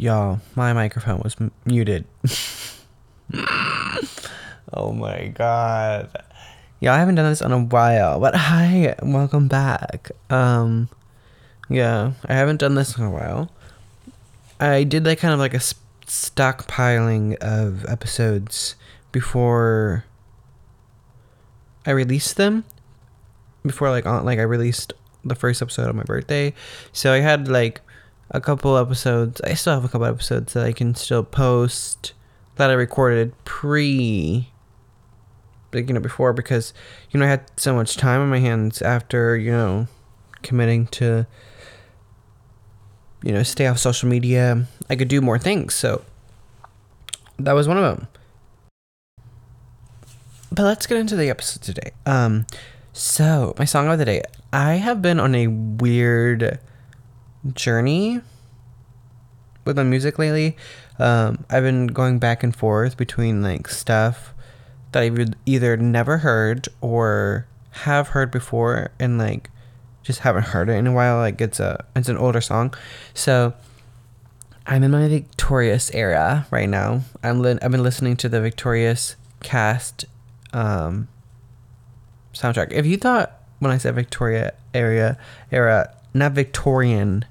Y'all, my microphone was m- muted. oh my god. Yeah, I haven't done this in a while, but hi, welcome back. Um, yeah, I haven't done this in a while. I did like kind of like a s- stockpiling of episodes before I released them. Before like on like I released the first episode on my birthday, so I had like a couple episodes. I still have a couple episodes that I can still post that I recorded pre you know before because you know I had so much time on my hands after you know committing to you know stay off social media I could do more things so that was one of them but let's get into the episode today um so my song of the day I have been on a weird journey with my music lately um I've been going back and forth between like stuff that I've either never heard or have heard before and like just haven't heard it in a while. Like it's a it's an older song, so I'm in my Victorious era right now. I'm li- I've been listening to the Victorious cast um, soundtrack. If you thought when I said Victoria area era, not Victorian,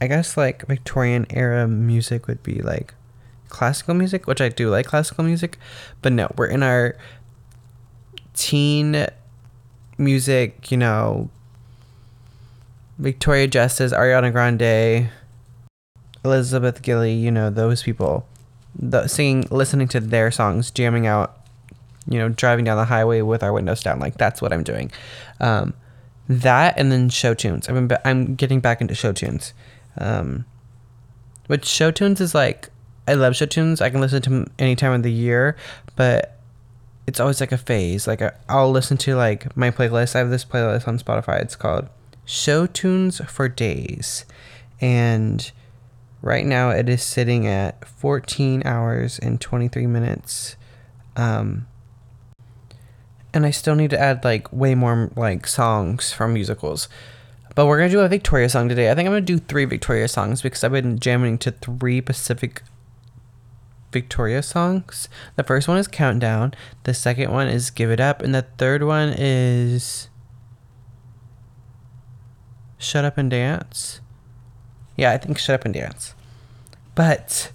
I guess like Victorian era music would be like classical music, which I do like classical music, but no, we're in our teen music, you know, Victoria Justice, Ariana Grande, Elizabeth Gilly, you know, those people. The singing listening to their songs, jamming out, you know, driving down the highway with our windows down. Like that's what I'm doing. Um, that and then show tunes. I'm I'm getting back into show tunes. Um, which show tunes is like I love show tunes. I can listen to them any time of the year, but it's always like a phase. Like I'll listen to like my playlist. I have this playlist on Spotify. It's called Show Tunes for Days, and right now it is sitting at 14 hours and 23 minutes. Um, and I still need to add like way more like songs from musicals. But we're gonna do a Victoria song today. I think I'm gonna do three Victoria songs because I've been jamming to three Pacific Victoria songs. The first one is Countdown, the second one is Give It Up, and the third one is Shut Up and Dance. Yeah, I think Shut Up and Dance. But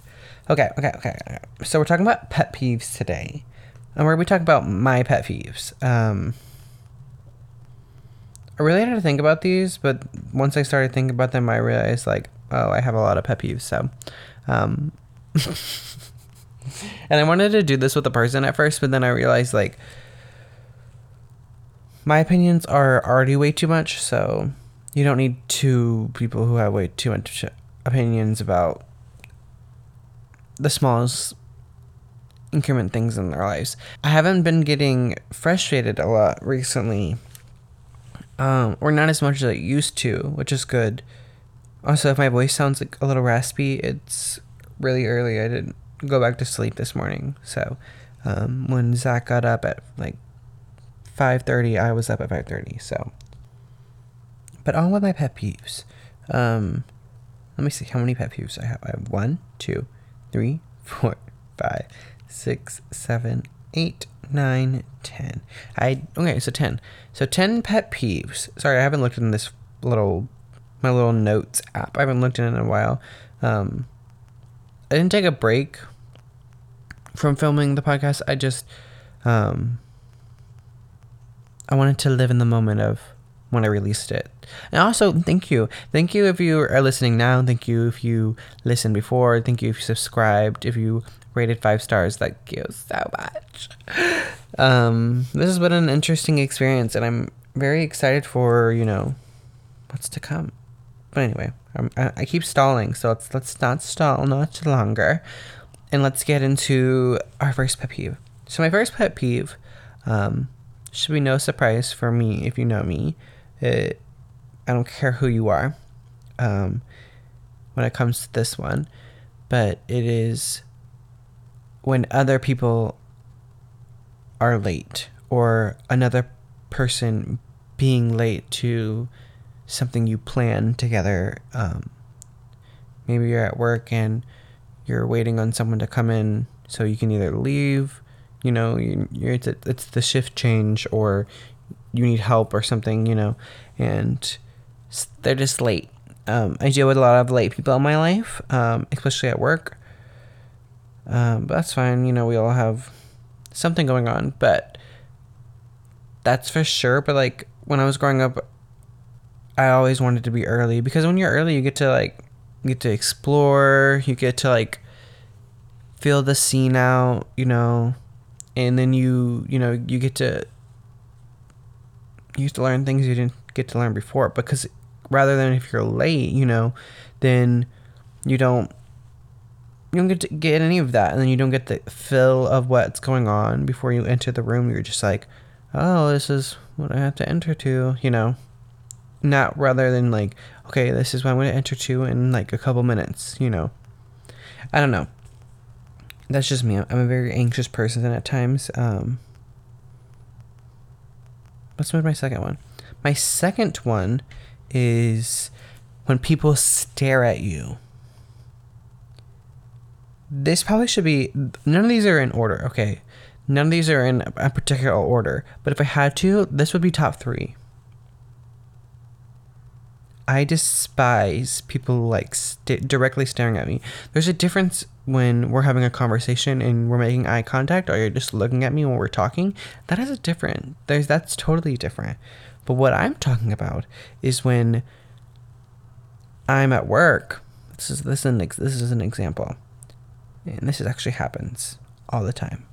okay, okay, okay. okay. So we're talking about pet peeves today. And we're gonna be talking about my pet peeves. Um I really had to think about these, but once I started thinking about them I realized like, oh, I have a lot of pet peeves, so um and I wanted to do this with a person at first, but then I realized like my opinions are already way too much, so you don't need two people who have way too much opinions about the smallest increment things in their lives. I haven't been getting frustrated a lot recently. Um, or not as much as I used to, which is good. Also, if my voice sounds like a little raspy, it's really early. I didn't go back to sleep this morning. So um, when Zach got up at like 5:30, I was up at 5:30. So, but on with my pet peeves. Um, let me see how many pet peeves I have. I have one, two, three, four, five, six, seven, eight, nine, ten. I okay, so ten. So ten pet peeves. Sorry, I haven't looked in this little my little notes app. I haven't looked in it in a while. Um, I didn't take a break from filming the podcast. I just um I wanted to live in the moment of when I released it. And also, thank you. Thank you if you are listening now. Thank you if you listened before. Thank you if you subscribed. If you rated five stars, thank you so much. Um, this has been an interesting experience, and I'm very excited for you know what's to come. But anyway, I, I keep stalling, so let's let's not stall much longer, and let's get into our first pet peeve. So my first pet peeve, um, should be no surprise for me if you know me. It, I don't care who you are, um, when it comes to this one, but it is when other people are late or another person being late to something you plan together um, maybe you're at work and you're waiting on someone to come in so you can either leave, you know, you, it's, it's the shift change or you need help or something, you know, and they're just late. Um, I deal with a lot of late people in my life, um, especially at work. Um, but that's fine. You know, we all have something going on, but that's for sure. But like when I was growing up, I always wanted to be early because when you're early, you get to like get to explore, you get to like feel the scene out, you know, and then you you know you get to you get to learn things you didn't get to learn before because rather than if you're late, you know, then you don't you don't get to get any of that and then you don't get the feel of what's going on before you enter the room. You're just like, "Oh, this is what I have to enter to," you know. Not rather than like, "Okay, this is what I'm going to enter to in like a couple minutes," you know. I don't know. That's just me. I'm a very anxious person and at times. Um move my second one. My second one is when people stare at you. This probably should be none of these are in order, okay? None of these are in a particular order, but if I had to, this would be top 3. I despise people like st- directly staring at me. There's a difference when we're having a conversation and we're making eye contact, or you're just looking at me when we're talking. That is a different. There's that's totally different. But what I'm talking about is when I'm at work. This is this is an this is an example, and this actually happens all the time.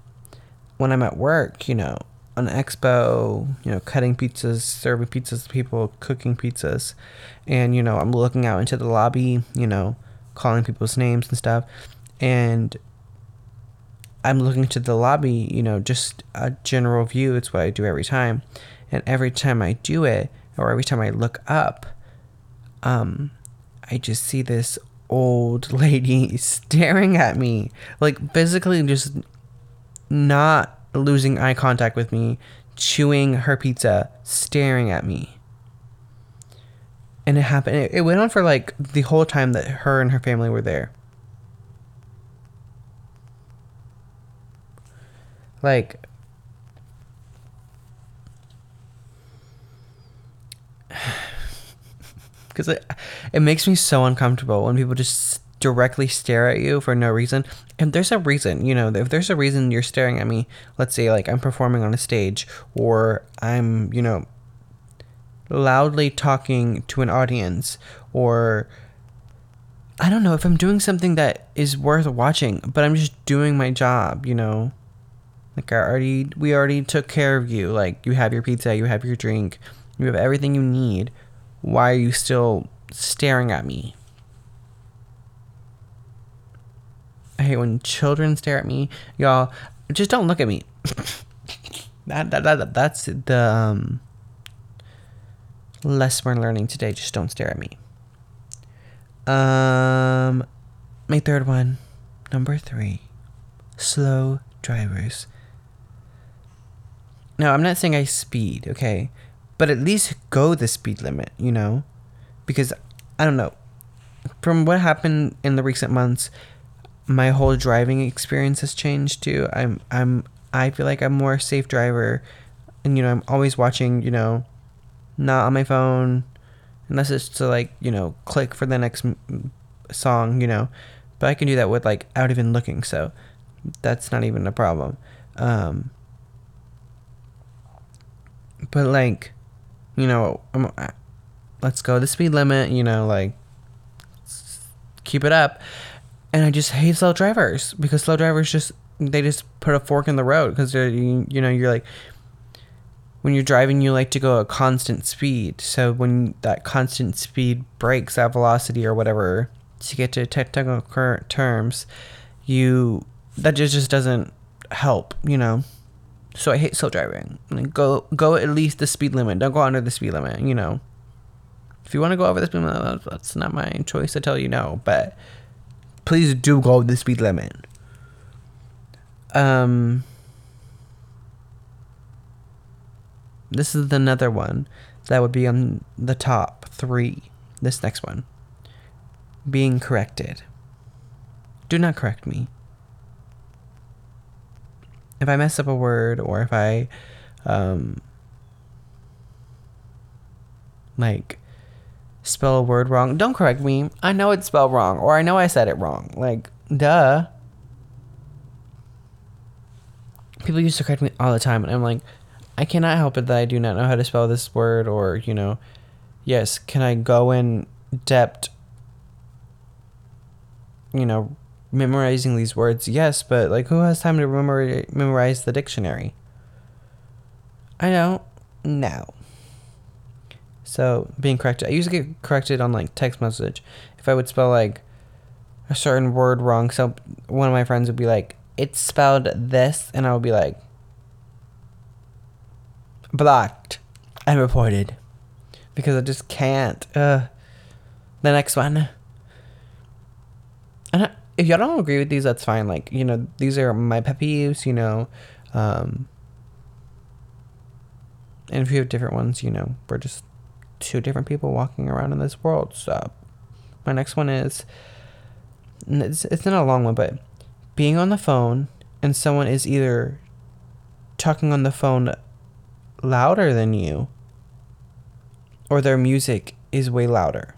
When I'm at work, you know, on expo, you know, cutting pizzas, serving pizzas to people, cooking pizzas, and you know, I'm looking out into the lobby, you know, calling people's names and stuff, and I'm looking to the lobby, you know, just a general view. It's what I do every time. And every time I do it, or every time I look up, um, I just see this old lady staring at me, like physically just not losing eye contact with me, chewing her pizza, staring at me. And it happened, it, went on for like the whole time that her and her family were there. Like, because it, it makes me so uncomfortable when people just directly stare at you for no reason. And there's a reason, you know, if there's a reason you're staring at me, let's say like I'm performing on a stage or I'm, you know, loudly talking to an audience or I don't know if I'm doing something that is worth watching, but I'm just doing my job, you know. Like I already we already took care of you. Like you have your pizza, you have your drink, you have everything you need. Why are you still staring at me? I hate when children stare at me. Y'all, just don't look at me. that, that, that, that's the um, lesson we're learning today. Just don't stare at me. Um, my third one, number three, slow drivers. Now, I'm not saying I speed, okay? But at least go the speed limit, you know? Because I don't know. From what happened in the recent months, my whole driving experience has changed too. I'm I'm I feel like I'm more safe driver and you know, I'm always watching, you know, not on my phone unless it's to like, you know, click for the next song, you know. But I can do that with like out even looking, so that's not even a problem. Um but like you know, let's go the speed limit, you know, like keep it up. And I just hate slow drivers because slow drivers just they just put a fork in the road because they're you, you know you're like when you're driving you like to go a constant speed so when that constant speed breaks that velocity or whatever to get to technical current terms you that just just doesn't help you know so I hate slow driving. Go go at least the speed limit. Don't go under the speed limit. You know. If you want to go over the speed limit, that's not my choice to tell you no. But please do go the speed limit. Um. This is another one that would be on the top three. This next one. being corrected. Do not correct me. If I mess up a word or if I um like spell a word wrong, don't correct me. I know it's spelled wrong or I know I said it wrong. Like, duh. People used to correct me all the time and I'm like, I cannot help it that I do not know how to spell this word or, you know, yes, can I go in depth you know, memorizing these words? Yes, but like who has time to memorize the dictionary? I don't know. So being corrected, I to get corrected on like text message if I would spell like a certain word wrong. So one of my friends would be like, "It's spelled this," and I would be like, "Blocked and reported," because I just can't. Uh, the next one. And I, if y'all don't agree with these, that's fine. Like you know, these are my pet peeves. You know. Um, and if you have different ones, you know, we're just two different people walking around in this world. So, my next one is it's, it's not a long one, but being on the phone and someone is either talking on the phone louder than you or their music is way louder.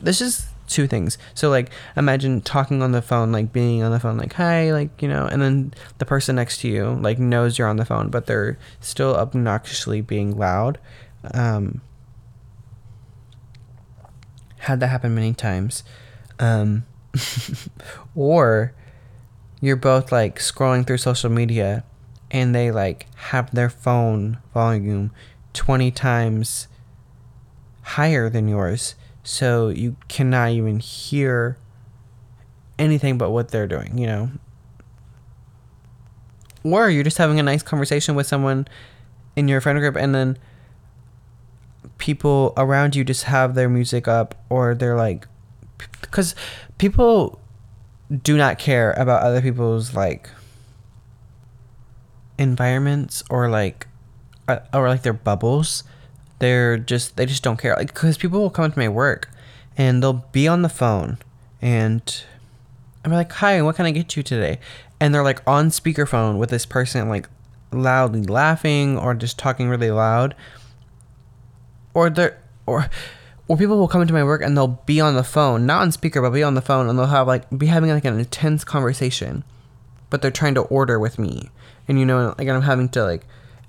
This is two things. So like imagine talking on the phone, like being on the phone, like hi, like you know, and then the person next to you like knows you're on the phone, but they're still obnoxiously being loud. Um, had that happen many times, um, or you're both like scrolling through social media, and they like have their phone volume twenty times higher than yours so you cannot even hear anything but what they're doing, you know. Or you're just having a nice conversation with someone in your friend group and then people around you just have their music up or they're like cuz people do not care about other people's like environments or like uh, or like their bubbles they're just they just don't care. Like because people will come into my work and they'll be on the phone and i'm like hi what can i get you today? And they're like on speakerphone with this person like loudly laughing or just talking really loud. Or they're or or people will come into my work and they'll be on the phone not on speaker but be on the phone and they'll have like be having like an intense conversation but they're trying to order with me. And you know like i'm having to like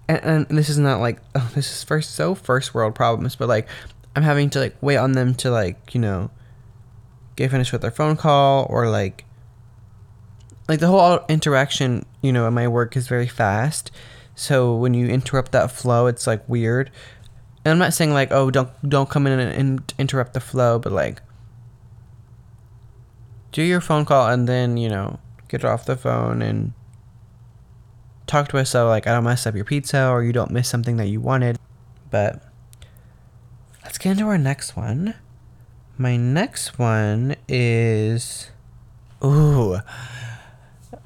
and, and this is not like oh, this is first so first world problems, but like I'm having to like wait on them to like you know get finished with their phone call or like like the whole interaction you know in my work is very fast. So when you interrupt that flow it's like weird. And i'm not saying like oh don't don't come in and, and interrupt the flow but like do your phone call and then you know get off the phone and talk to us so like I don't mess up your pizza or you don't miss something that you wanted. But let's get into our next one. My next one is ooh.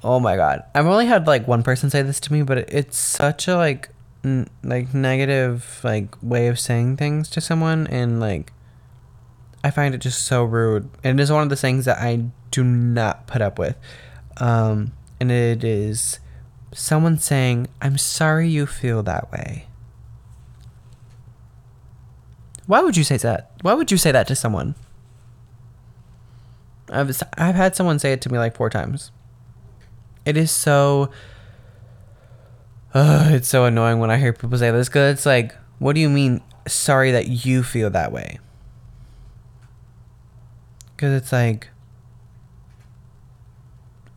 Oh my god. I've only had like one person say this to me, but it's such a like n- like negative like way of saying things to someone and like I find it just so rude. And it is one of the things that I do not put up with. Um and it is someone saying, I'm sorry you feel that way. Why would you say that? Why would you say that to someone? I've, I've had someone say it to me like four times. It is so. Uh, it's so annoying when I hear people say this because it's like, what do you mean, sorry that you feel that way? Because it's like.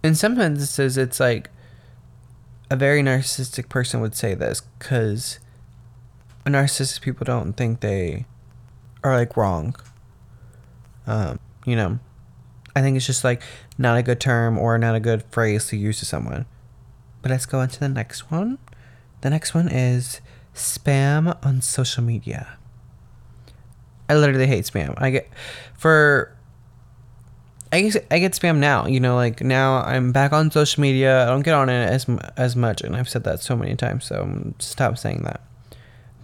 In some instances, it's like, a very narcissistic person would say this because narcissistic people don't think they are like wrong. Um, you know, I think it's just like not a good term or not a good phrase to use to someone. But let's go on to the next one. The next one is spam on social media. I literally hate spam. I get for I get, I get spam now. You know, like now I'm back on social media. I don't get on it as as much, and I've said that so many times. So stop saying that.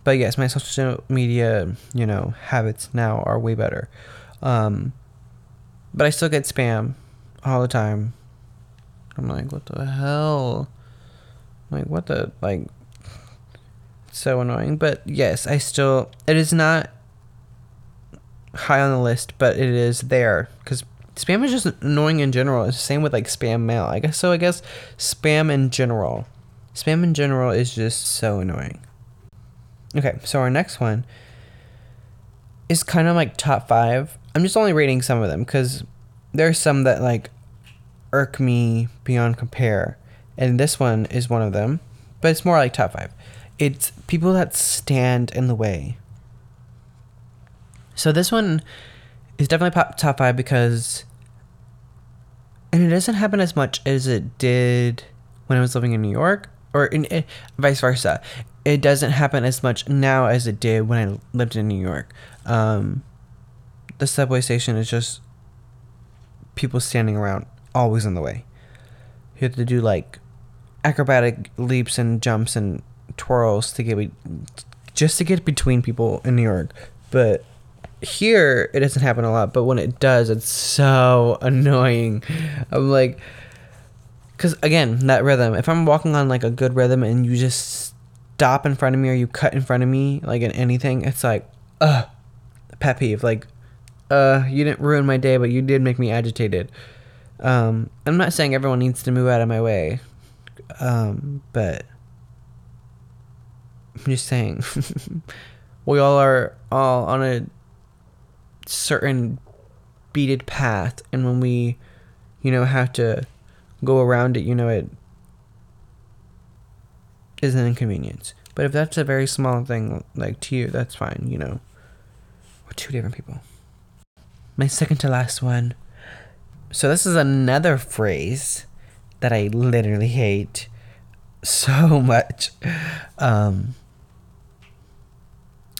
but yes, my social media, you know, habits now are way better. Um, but I still get spam all the time. I'm like, what the hell? Like, what the like? So annoying. But yes, I still. It is not high on the list, but it is there because spam is just annoying in general. It's the same with like spam mail. I guess so. I guess spam in general, spam in general is just so annoying. Okay, so our next one is kind of like top five. I'm just only rating some of them because there's some that like irk me beyond compare, and this one is one of them. But it's more like top five. It's people that stand in the way. So this one is definitely top five because, and it doesn't happen as much as it did when I was living in New York, or in, eh, vice versa. It doesn't happen as much now as it did when I lived in New York. Um, the subway station is just people standing around, always in the way. You have to do like acrobatic leaps and jumps and twirls to get be- just to get between people in New York. But here it doesn't happen a lot, but when it does, it's so annoying. I'm like, because again, that rhythm. If I'm walking on like a good rhythm and you just stop in front of me or you cut in front of me, like in anything, it's like, uh, pet peeve. Like, uh, you didn't ruin my day, but you did make me agitated. Um, I'm not saying everyone needs to move out of my way, um, but I'm just saying we all are all on a certain beaded path, and when we, you know, have to go around it, you know, it is an inconvenience. But if that's a very small thing, like to you, that's fine, you know. We're two different people. My second to last one. So this is another phrase that I literally hate so much. Um,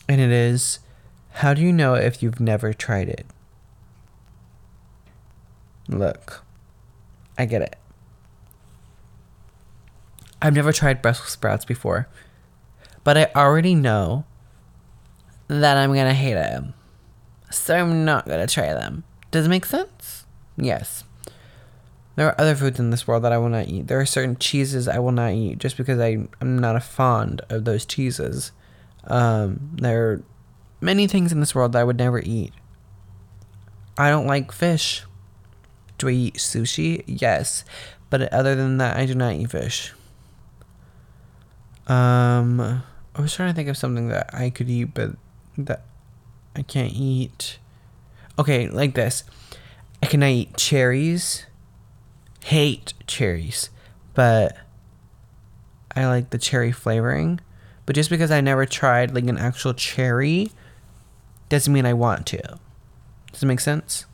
and it is how do you know if you've never tried it? Look, I get it. I've never tried Brussels sprouts before, but I already know that I'm gonna hate them. So I'm not gonna try them. Does it make sense? Yes. There are other foods in this world that I will not eat. There are certain cheeses I will not eat just because I, I'm not a fond of those cheeses. Um, there many things in this world that I would never eat. I don't like fish. Do I eat sushi? Yes. But other than that, I do not eat fish. Um, I was trying to think of something that I could eat, but that I can't eat. Okay, like this. I cannot eat cherries. Hate cherries, but I like the cherry flavoring. But just because I never tried like an actual cherry doesn't mean I want to. Does it make sense?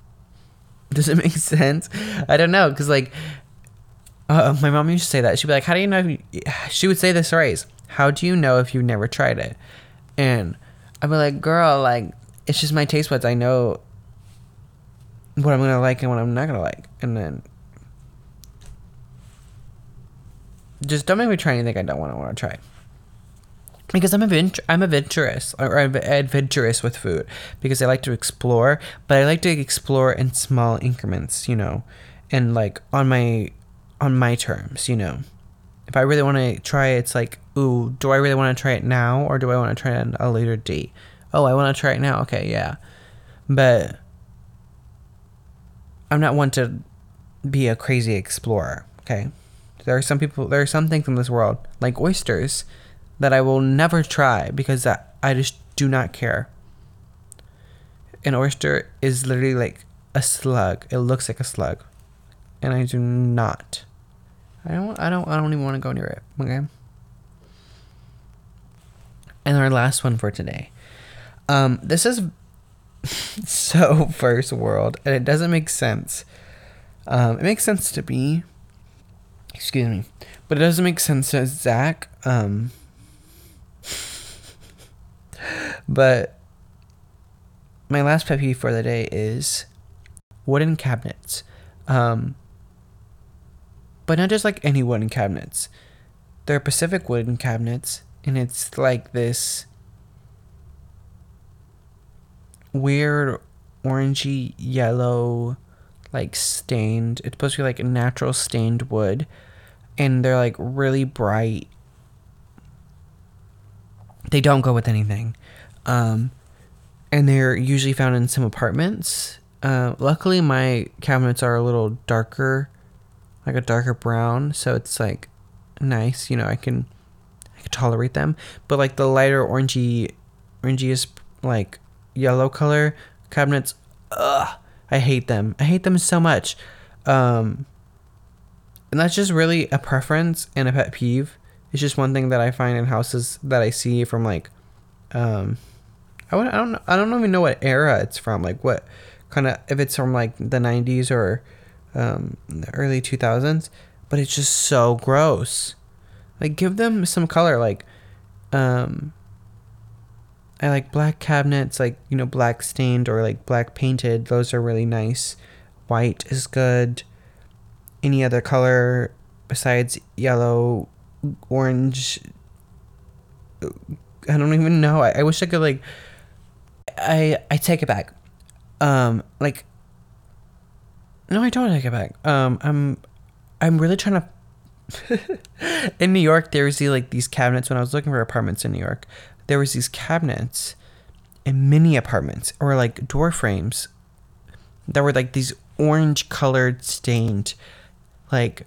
Does it make sense? I don't know, cause like, uh, my mom used to say that. She'd be like, "How do you know?" You, she would say this phrase, "How do you know if you've never tried it?" And I'd be like, "Girl, like, it's just my taste buds. I know what I'm gonna like and what I'm not gonna like." And then just don't make me try anything I don't want to want to try because I'm advent- I'm adventurous or I'm adventurous with food because I like to explore, but I like to explore in small increments, you know, and like on my on my terms, you know. If I really want to try it, it's like, ooh, do I really want to try it now or do I want to try it a later date? Oh, I want to try it now. Okay, yeah. But I'm not one to be a crazy explorer, okay? There are some people, there are some things in this world, like oysters, that I will never try because I just do not care. An oyster is literally like a slug. It looks like a slug, and I do not. I don't. I don't. I don't even want to go near it. Okay. And our last one for today. Um, this is so first world, and it doesn't make sense. Um, it makes sense to me. Excuse me, but it doesn't make sense to Zach. Um, but my last pet peeve for the day is wooden cabinets. Um, but not just like any wooden cabinets. They're Pacific wooden cabinets and it's like this weird orangey yellow like stained it's supposed to be like a natural stained wood and they're like really bright they don't go with anything. Um and they're usually found in some apartments. Uh, luckily my cabinets are a little darker like a darker brown so it's like nice you know i can i can tolerate them. But like the lighter orangey orangiest like yellow color cabinets ugh i hate them. I hate them so much. Um and that's just really a preference and a pet peeve it's just one thing that i find in houses that i see from like um i, would, I don't i don't even know what era it's from like what kind of if it's from like the 90s or um the early 2000s but it's just so gross like give them some color like um I like black cabinets, like, you know, black stained or like black painted. Those are really nice. White is good. Any other color besides yellow, orange. I don't even know. I, I wish I could like I I take it back. Um like No, I don't take it back. Um I'm I'm really trying to in New York there was the, like these cabinets when I was looking for apartments in New York there was these cabinets in mini apartments or like door frames that were like these orange colored stained like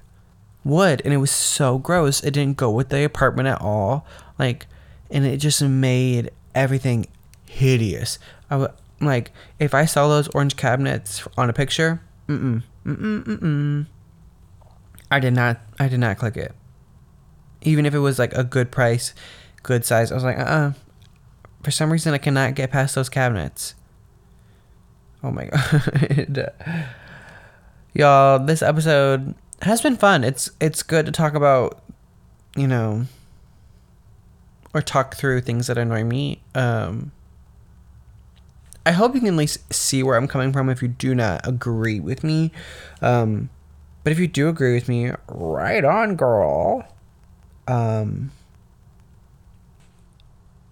wood and it was so gross it didn't go with the apartment at all like and it just made everything hideous i would like if i saw those orange cabinets on a picture mm-mm mm-mm mm-mm i did not i did not click it even if it was like a good price good size. I was like, uh uh For some reason, I cannot get past those cabinets. Oh my god. Y'all, this episode has been fun. It's it's good to talk about, you know, or talk through things that annoy me. Um I hope you can at least see where I'm coming from if you do not agree with me. Um but if you do agree with me, right on, girl. Um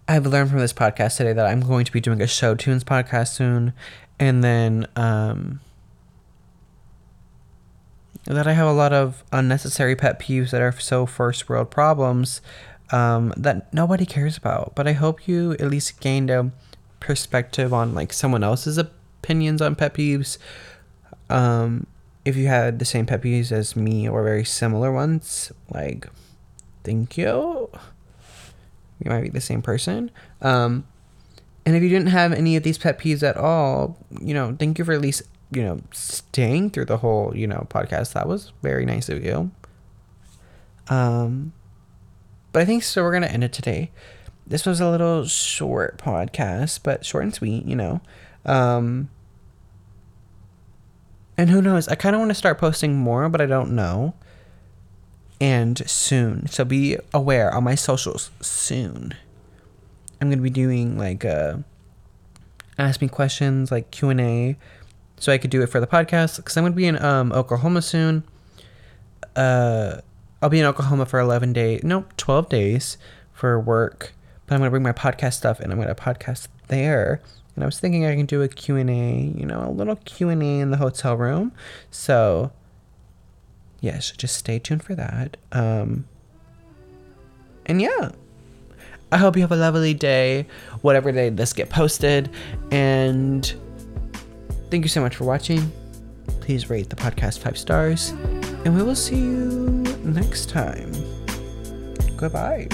I've learned from this podcast today that I'm going to be doing a show tunes podcast soon, and then um, that I have a lot of unnecessary pet peeves that are so first world problems um, that nobody cares about. But I hope you at least gained a perspective on like someone else's opinions on pet peeves. Um, if you had the same pet peeves as me or very similar ones, like, thank you you might be the same person. Um, and if you didn't have any of these pet peeves at all, you know, thank you for at least, you know, staying through the whole, you know, podcast. That was very nice of you. Um, but I think so. We're gonna end it today. This was a little short podcast, but short and sweet, you know. Um, and who knows? I kind of want to start posting more, but I don't know and soon. So be aware on my socials soon. I'm gonna be doing like uh, ask me questions like Q and A, so I could do it for the podcast because I'm gonna be in um, Oklahoma soon. Uh, I'll be in Oklahoma for 11 days, no, 12 days for work. But I'm gonna bring my podcast stuff and I'm gonna podcast there. And I was thinking I can do a Q and A, you know, a little Q and A in the hotel room. So yes, just stay tuned for that. Um, and yeah, I hope you have a lovely day, whatever day this get posted. And thank you so much for watching. Please rate the podcast five stars, and we will see you next time. Goodbye.